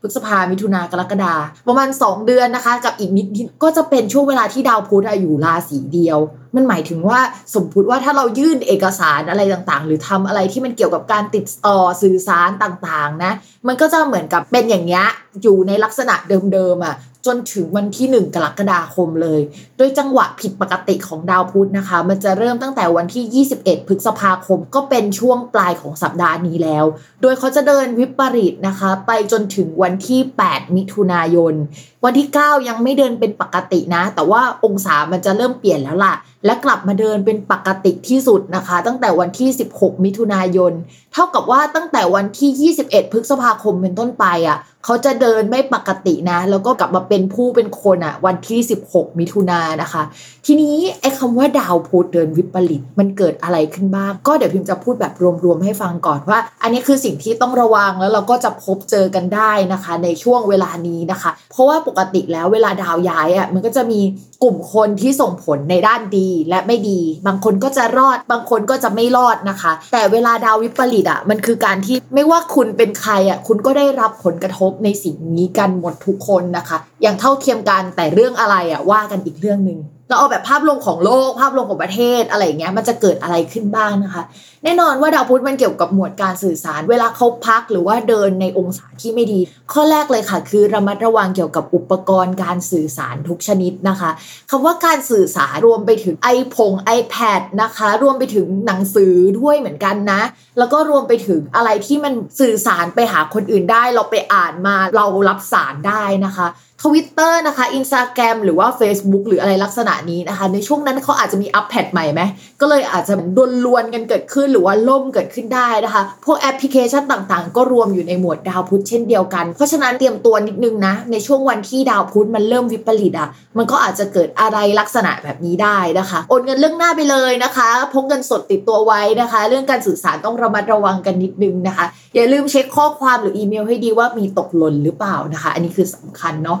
พฤษภามิถุนากรกฎาประมาณ 2 เดือนนะคะ กับอีกนิดก็จะเป็นช่วงเวลาที่ดาวพุธอยู่ราศีเดียว มันหมายถึงว่าสมมติว่าถ้าเรายื่นเอกสารอะไรต่างๆ หรือทำอะไรที่มันเกี่ยวกับการติดต่อสื่อสารต่างๆนะ มันก็จะเหมือนกับเป็นอย่างเงี้ยอยู่ในลักษณะเดิมๆอะจนถึงวันที่ 1 กรกฎาคมเลย โดยจังหวะผิดปกติของดาวพุธนะคะ มันจะเริ่มตั้งแต่วันที่ 21 พฤษภาคม ก็เป็นช่วงปลายของสัปดาห์นี้แล้ว โดยเขาจะเดินวิปริตนะคะ ไปจนถึงวันที่ 8 มิถุนายน วันที่ 9 ยังไม่เดินเป็นปกตินะ แต่ว่าองศามันจะเริ่มเปลี่ยนแล้วล่ะและกลับมาเดินเป็นปกติที่สุดนะคะ ตั้งแต่วันที่ 16 มิถุนายน เท่ากับว่าตั้งแต่วันที่ 21 พฤษภาคมเป็นต้นไปอะเขาจะเดินไม่ปกตินะ แล้วก็กลับมาเป็นผู้เป็นคนอะวันที่ 16 มิถุนายนนะคะ ทีนี้ไอ้คำว่าดาวพุธเดินวิปริตมันเกิดอะไรขึ้นบ้าง ก็เดี๋ยวพิมจะพูดแบบรวมๆให้ฟังก่อนว่า อันนี้คือสิ่งที่ต้องระวังแล้วเราก็จะพบเจอกันได้นะคะ ในช่วงเวลานี้นะคะ เพราะว่าปกติแล้วเวลาดาวย้ายอะมันก็จะมีกลุ่มคนที่ส่งผลในด้านดีและไม่ดี บางคนก็จะรอด บางคนก็จะไม่รอดนะคะ แต่เวลาดาววิปริตอะมันคือการที่ไม่ว่าคุณเป็นใครอะคุณก็ได้รับผลกระทบในสิ่งนี้กันหมดทุกคนนะคะ อย่างเท่าเทียมกันแต่เรื่องอะไรอะว่ากันอีกเรื่องหนึ่ง เราเอาแบบภาพรวมของโลกภาพรวมของประเทศอะไรเงี้ยมันจะเกิดอะไรขึ้นบ้างนะคะ แน่นอนว่าดาวพุธมันเกี่ยวกับหมวดการสื่อสาร เวลาเขาพักหรือว่าเดินในองศาที่ไม่ดี ข้อแรกเลยค่ะ คือระมัดระวังเกี่ยวกับอุปกรณ์การสื่อสารทุกชนิดนะคะคำว่าการสื่อสารรวมไปถึงไอพง iPad นะคะ รวมไปถึงหนังสือด้วยเหมือนกันนะ แล้วก็รวมไปถึงอะไรที่มันสื่อสารไปหาคนอื่นได้ เราไปอ่านมาเรารับสารได้นะคะทวิตเตอร์นะคะอินสตาแกรมหรือว่า Facebook หรืออะไรลักษณะนี้นะคะ ในช่วงนั้นเขาอาจจะมีอัปเดตใหม่ไหม ก็เลยอาจจะดนลวนกันเกิดขึ้นหรือว่าล่มเกิดขึ้นได้นะคะ พวกแอปพลิเคชันต่างๆ ก็รวมอยู่ในหมวดดาวพุธเช่นเดียวกัน เพราะฉะนั้นเตรียมตัวนิดนึงนะ ในช่วงวันที่ดาวพุธมันเริ่มวิปริตอะมันก็อาจจะเกิดอะไรลักษณะแบบนี้ได้นะคะโอนเงินเรื่องหน้าไปเลยนะคะพกเงินสดติดตัวไว้นะคะ เรื่องการสื่อสารต้องระมัดระวังกันนิดนึงนะคะ อย่าลืมเช็คข้อความหรืออีเมลให้ดีว่ามีตกหล่นหรือเปล่านะคะ อันนี้คือสำคัญเนาะ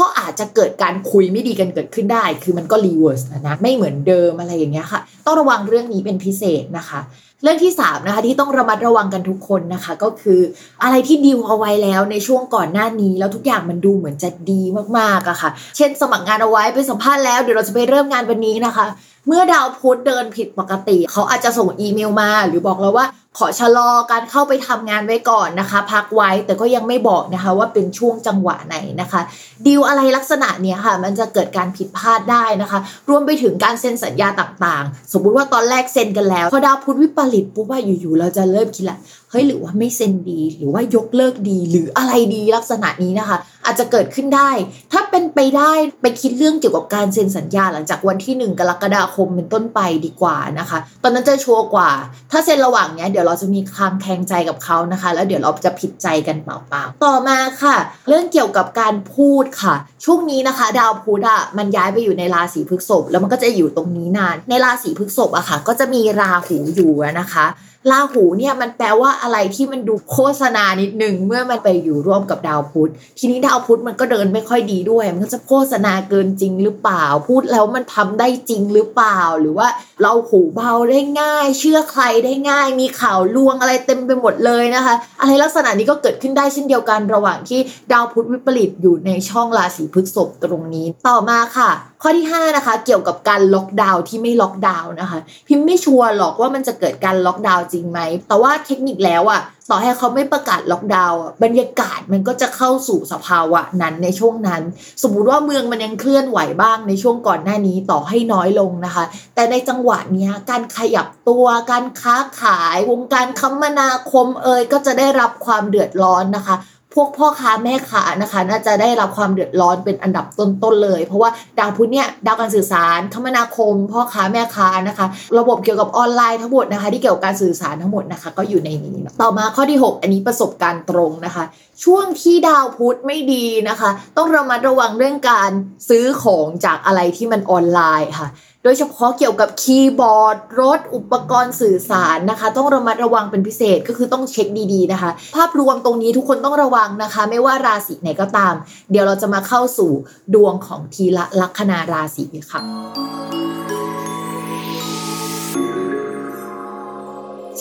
ก็อาจจะเกิดการคุยไม่ดีกันเกิดขึ้นได้ คือมันก็รีเวิร์สนะ ไม่เหมือนเดิมอะไรอย่างเงี้ยค่ะ ต้องระวังเรื่องนี้เป็นพิเศษนะคะ เรื่องที่3นะคะที่ต้องระมัดระวังกันทุกคนนะคะ ก็คืออะไรที่ดีลเอาไว้แล้วในช่วงก่อนหน้านี้ แล้วทุกอย่างมันดูเหมือนจะดีมากๆอะค่ะ เช่น สมัครงานเอาไว้ไปสัมภาษณ์แล้วเดี๋ยวเราจะไปเริ่มงานวันนี้นะคะ เมื่อดาวพุธเดินผิดปกติ เขาอาจจะส่งอีเมลมา หรือบอกเราว่า ขอชะลอการเข้าไปทำงานไว้ก่อนนะคะ พักไว้แต่ก็ยังไม่บอกนะคะว่าเป็นช่วงจังหวะไหนนะคะดีลอะไรลักษณะเนี้ยค่ะ มันจะเกิดการผิดพลาดได้นะคะ รวมไปถึงการเซ็นสัญญาต่างๆ สมมุติว่าตอนแรกเซ็นกันแล้ว พอดาวพุธวิปริตปุ๊บว่าอยู่ๆเราจะเริ่มคิดละเฮ้ยหรือว่าไม่เซ็นดีหรือว่ายกเลิกดี หรืออะไรดีลักษณะนี้นะคะ อาจจะเกิดขึ้นได้ ถ้าเป็นไปได้ไปคิดเรื่องเกี่ยวกับการเซ็นสัญญาหลังจากวันที่ 1 กรกฎาคมเป็นต้นไปดีกว่านะคะ ตอนนั้นจะชัวร์กว่า ถ้าเซ็นระหว่างเนี้ยเดี๋ยวเราจะมีควางแคงใจกับเขานะคะ แล้วเดี๋ยวเราจะผิดใจกันเปล่าๆต่อมาค่ะ เรื่องเกี่ยวกับการพูดค่ะ ช่วงนี้นะคะ ดาวพุธอะมันย้ายไปอยู่ในราศีพฤษภแล้วมันก็จะอยู่ตรงนี้นาน ในราศีพฤษภอะค่ะ ก็จะมีราหูอยู่นะคะ ราหูเนี่ยมันแปลว่าอะไรที่มันดูโฆษณานิดนึงเมื่อมันไปอยู่ร่วมกับดาวพุธ ทีนี้ดาวพุธมันก็เดินไม่ค่อยดีด้วย มันก็จะโฆษณาเกินจริงหรือเปล่า พูดแล้วมันทำได้จริงหรือเปล่า หรือว่าเราหูเบาได้ง่าย เชื่อใครได้ง่าย มีข่าวลวงอะไรเต็มไปหมดเลยนะคะ อะไรลักษณะนี้ก็เกิดขึ้นได้เช่นเดียวกันระหว่างที่ดาวพุธวิปริตอยู่ในช่องราศีพฤษภตรงนี้ ต่อมาค่ะ ข้อที่ 5 นะคะ เกี่ยวกับการล็อกดาวน์ที่ไม่ล็อกดาวน์นะคะ พิมพ์ไม่ชัวร์หรอกว่ามันจะเกิดการล็อกดาวน์จริงไหม แต่ว่าเทคนิคแล้วอะต่อให้เขาไม่ประกาศล็อกดาวน์บรรยากาศมันก็จะเข้าสู่สภาวะนั้นในช่วงนั้น สมมุติว่าเมืองมันยังเคลื่อนไหวบ้างในช่วงก่อนหน้านี้ต่อให้น้อยลงนะคะ แต่ในจังหวะนี้การขยับตัวการค้าขายวงการคมนาคมเอ่ยก็จะได้รับความเดือดร้อนนะคะ พวกพ่อค้าแม่ค้านะคะ น่าจะได้รับความเดือดร้อนเป็นอันดับต้นๆเลย เพราะว่าดาวพุธเนี่ยดาวการสื่อสารคมนาคม พ่อค้าแม่ค้านะคะ ระบบเกี่ยวกับออนไลน์ทั้งหมดนะคะ ที่เกี่ยวกับการสื่อสารทั้งหมดนะคะ ก็อยู่ในนี้ ต่อมาข้อที่ 6 อันนี้ประสบการณ์ตรงนะคะ ช่วงที่ดาวพุธไม่ดีนะคะ ต้องระมัดระวังเรื่องการซื้อของจากอะไรที่มันออนไลน์ค่ะ ดยเฉพาะเกี่ยวกับคีย์บอร์ด รถ อุปกรณ์สื่อสารนะคะ ต้องระมัดระวังเป็นพิเศษก็คือต้องเช็คดีๆนะคะ ภาพรวมตรงนี้ทุกคนต้องระวังนะคะ ไม่ว่าราศีไหนก็ตาม เดี๋ยวเราจะมาเข้าสู่ดวงของทีละลัคนาราศีค่ะ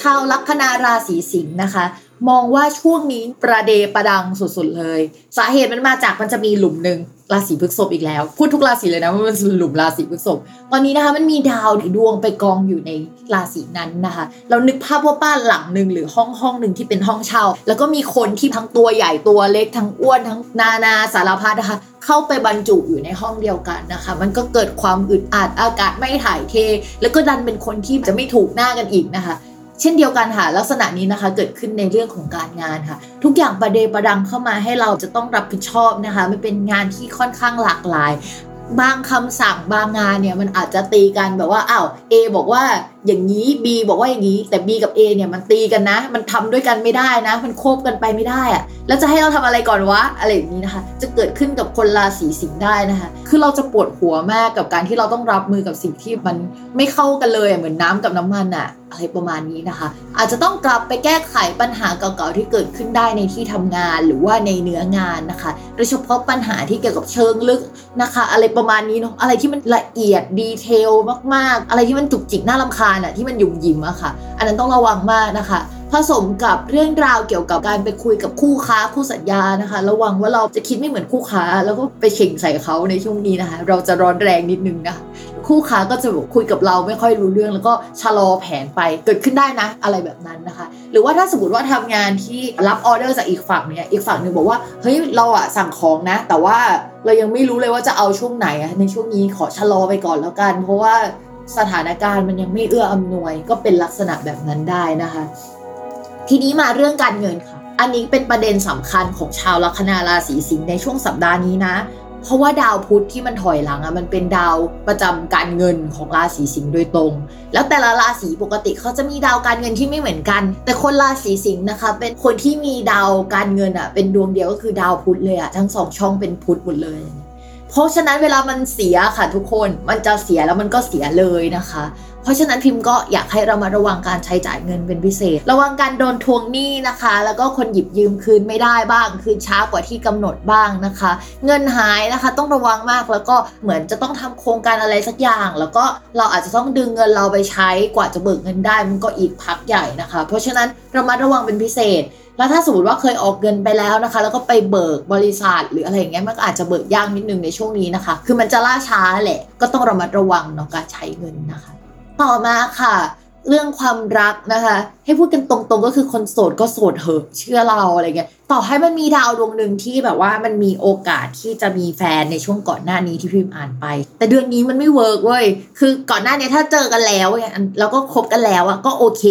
ชาวลัคนาราศีสิงห์นะคะ มองว่าช่วงนี้ประเดประดังสุดๆเลย สาเหตุมันมาจากมันจะมีหลุมหนึ่งราศีพฤษภอีกแล้ว พูดทุกราศีเลยนะว่ามันหลุมราศีพฤษภตอนนี้นะคะมันมีดาวดวงไปกองอยู่ในราศีนั้นนะคะ เรานึกภาพว่าบ้านหลังหนึ่งหรือห้องห้องหนึ่งที่เป็นห้องเช่า แล้วก็มีคนที่ทั้งตัวใหญ่ตัวเล็กทั้งอ้วนทั้งนานาสารพัดนะคะ เข้าไปบรรจุอยู่ในห้องเดียวกันนะคะ มันก็เกิดความอึดอัดอากาศไม่ถ่ายเท แล้วก็ดันเป็นคนที่จะไม่ถูกหน้ากันอีกนะคะ เช่นเดียวกันค่ะลักษณะนี้นะคะเกิดขึ้นในเรื่องของการงานค่ะ ทุกอย่างประเดประดังเข้ามาให้เราจะต้องรับผิดชอบนะคะมันเป็นงานที่ค่อนข้างหลากหลาย บางคำสั่งบางงานเนี่ยมันอาจจะตีกันแบบว่าอ้าว A บอกว่า อย่างนี้ B บอกว่าอย่างนี้ แต่ B กับ A เนี่ยมันตีกันนะ มันทำด้วยกันไม่ได้นะ มันโคบกันไปไม่ได้อะแล้วจะให้เราทำอะไรก่อนวะอะไรอย่างนี้นะคะ จะเกิดขึ้นกับคนราศีสิงห์ได้นะคะ คือเราจะปวดหัวมากกับการที่เราต้องรับมือกับสิ่งที่มันไม่เข้ากันเลยเหมือนน้ำกับน้ำมันอะอะไรประมาณนี้นะคะ อาจจะต้องกลับไปแก้ไขปัญหาเก่าๆที่เกิดขึ้นได้ในที่ทำงานหรือว่าในเนื้องานนะคะ โดยเฉพาะปัญหาที่เกี่ยวกับเชิงลึกนะคะ อะไรประมาณนี้เนาะอะไรที่มันละเอียดดีเทลมากๆ อะไรที่มันจุกจิกน่ารำคาญอะที่มันยุ่มยิ้มอะค่ะ อันนั้นต้องระวังมากนะคะ ผสมกับเรื่องราวเกี่ยวกับการไปคุยกับคู่ค้าคู่สัญญานะคะ ระวังว่าเราจะคิดไม่เหมือนคู่ค้า แล้วก็ไปเข่งใส่เขาในช่วงนี้นะคะ เราจะร้อนแรงนิดนึงนะคู่ค้าก็จะคุยกับเราไม่ค่อยรู้เรื่อง แล้วก็ชะลอแผนไปเกิดขึ้นได้นะ อะไรแบบนั้นนะคะ หรือว่าถ้าสมมติว่าทำงานที่รับออเดอร์จากอีกฝั่งเนี่ยอีกฝั่งหนึ่งบอกว่าเฮ้ยเราอะสั่งของนะ แต่ว่าเรายังไม่รู้เลยว่าจะเอาช่วงไหนอะในช่วงนี้ขอชะลอไปก่อนแล้วกัน เพราะว่า สถานการณ์มันยังไม่เอื้ออำนวย ก็เป็นลักษณะแบบนั้นได้นะคะ ทีนี้มาเรื่องการเงินค่ะ อันนี้เป็นประเด็นสำคัญของชาวลัคนาราศีสิงห์ในช่วงสัปดาห์นี้นะ เพราะว่าดาวพุธที่มันถอยหลังอะมันเป็นดาวประจำการเงินของราศีสิงห์โดยตรง แล้วแต่ละราศีปกติเขาจะมีดาวการเงินที่ไม่เหมือนกัน แต่คนราศีสิงห์นะคะ เป็นคนที่มีดาวการเงินอะเป็นดวงเดียวก็คือดาวพุธเลยอะทั้งสองช่องเป็นพุธหมดเลย เพราะฉะนั้นเวลามันเสียค่ะทุกคนมันจะเสียแล้วมันก็เสียเลยนะคะ เพราะฉะนั้นพิมพ์ก็อยากให้เรามาระวังการใช้จ่ายเงินเป็นพิเศษ ระวังการโดนทวงหนี้นะคะ แล้วก็คนหยิบยืมคืนไม่ได้บ้าง คืนช้ากว่าที่กำหนดบ้างนะคะ เงินหายนะคะต้องระวังมากแล้วก็เหมือนจะต้องทำโครงการอะไรสักอย่าง แล้วก็เราอาจจะต้องดึงเงินเราไปใช้กว่าจะเบิกเงินได้มันก็อีกพักใหญ่นะคะ เพราะฉะนั้นเรามาระวังเป็นพิเศษ แล้วถ้าสมมติว่าเคยออกเงินไปแล้วนะคะ แล้วก็ไปเบิกบริษัทหรืออะไรอย่างเงี้ยมันก็อาจจะเบิกยากนิดนึงในช่วงนี้นะคะ คือมันจะล่าช้าแหละก็ต้องระมัดระวังเนาะการใช้เงินนะคะ ต่อมาค่ะ เรื่องความรักนะคะ ให้พูดกันตรงๆก็คือคนโสดก็โสดเหอะเชื่อเราอะไรเงี้ยต่อให้มันมีดาวดวงหนึ่งที่แบบว่ามันมีโอกาสที่จะมีแฟนในช่วงก่อนหน้านี้ที่พิมพ์อ่านไป แต่เดือนนี้มันไม่ work เว้ยคือก่อนหน้านี้ถ้าเจอกันแล้วเนี่ยแล้วก็คบกันแล้วอะก็โอเค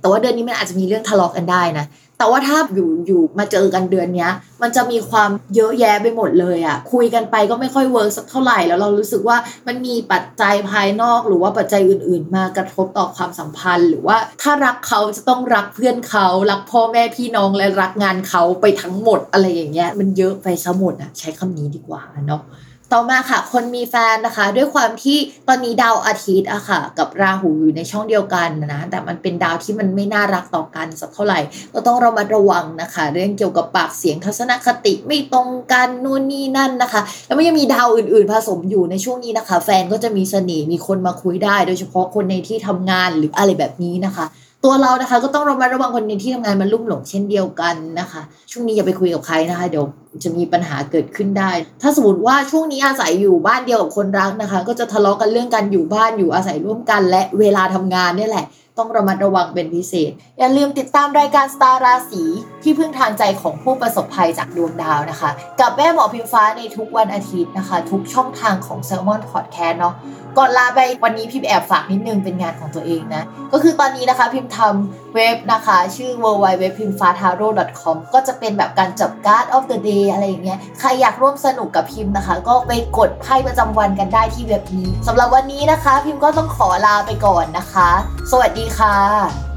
แต่ว่าเดือนนี้มันอาจจะมีเรื่องทะเลาะกันได้นะ แต่ว่าถ้าอยู่อยู่มาเจอกันเดือนเนี้ย มันจะมีความเยอะแยะไปหมดเลยอะคุยกันไปก็ไม่ค่อย work สักเท่าไหร่แล้วเรารู้สึกว่ามันมีปัจจัยภายนอกหรือว่าปัจจัยอื่น ๆ มากระทบต่อความสัมพันธ์ หรือว่าถ้ารักเขาจะต้องรักเพื่อนเขารักพ่อแม่พี่น้องและรักงานเขาไปทั้งหมดอะไรอย่างเงี้ยมันเยอะไปซะหมดอะใช้คำนี้ดีกว่าเนาะ ต่อมาค่ะ คนมีแฟนนะคะ ด้วยความที่ตอนนี้ดาวอาทิตย์อะค่ะ กับราหูอยู่ในช่องเดียวกันนะแต่มันเป็นดาวที่มันไม่น่ารักต่อกันสักเท่าไหร่ ก็ต้องระมัดระวังนะคะ เรื่องเกี่ยวกับปากเสียงทัศนคติไม่ตรงกันนู่นนี่นั่นนะคะ แล้วมันยังมีดาวอื่นๆ ผสมอยู่ในช่วงนี้นะคะ แฟนก็จะมีเสน่ห์มีคนมาคุยได้ โดยเฉพาะคนในที่ทำงานหรืออะไรแบบนี้นะคะ ตัวเรานะคะ ก็ต้องระมัดระวังคนในที่ทำงานมันลุ่มหลงเช่นเดียวกันนะคะ ช่วงนี้อย่าไปคุยกับใครนะคะ เดี๋ยวจะมีปัญหาเกิดขึ้นได้ ถ้าสมมติว่าช่วงนี้อาศัยอยู่บ้านเดียวกับคนรักนะคะ ก็จะทะเลาะกันเรื่องการอยู่บ้านอยู่อาศัยร่วมกัน และเวลาทำงานนี่แหละ ต้องระมัดระวังเป็นพิเศษ อย่าลืมติดตามรายการสตาร์ราศีที่พึ่งทางใจของผู้ประสบภัยจากดวงดาวนะคะ กับแม่หมอพิมฟ้าในทุกวันอาทิตย์นะคะ ทุกช่องทางของ s ซ l m o n Podcast เนาะก่อนลาไปวันนี้พิมแอบฝากนิดนึงเป็นงานของตัวเองนะ ก็คือตอนนี้นะคะพิมทำเว็บนะคะ ชื่อ w w w p i m f a t a r o com ก็จะเป็นแบบการจับการ์ด of the day อะไรอย่างเงี้ยใครอยากร่วมสนุกกับพิมพ์นะคะ ก็ไปกดไพ่ประจำวันกันได้ที่เว็บนี้สำหรับวันนี้นะคะ พิมก็ต้องขอลาไปก่อนนะคะ สวัสดีค่ะ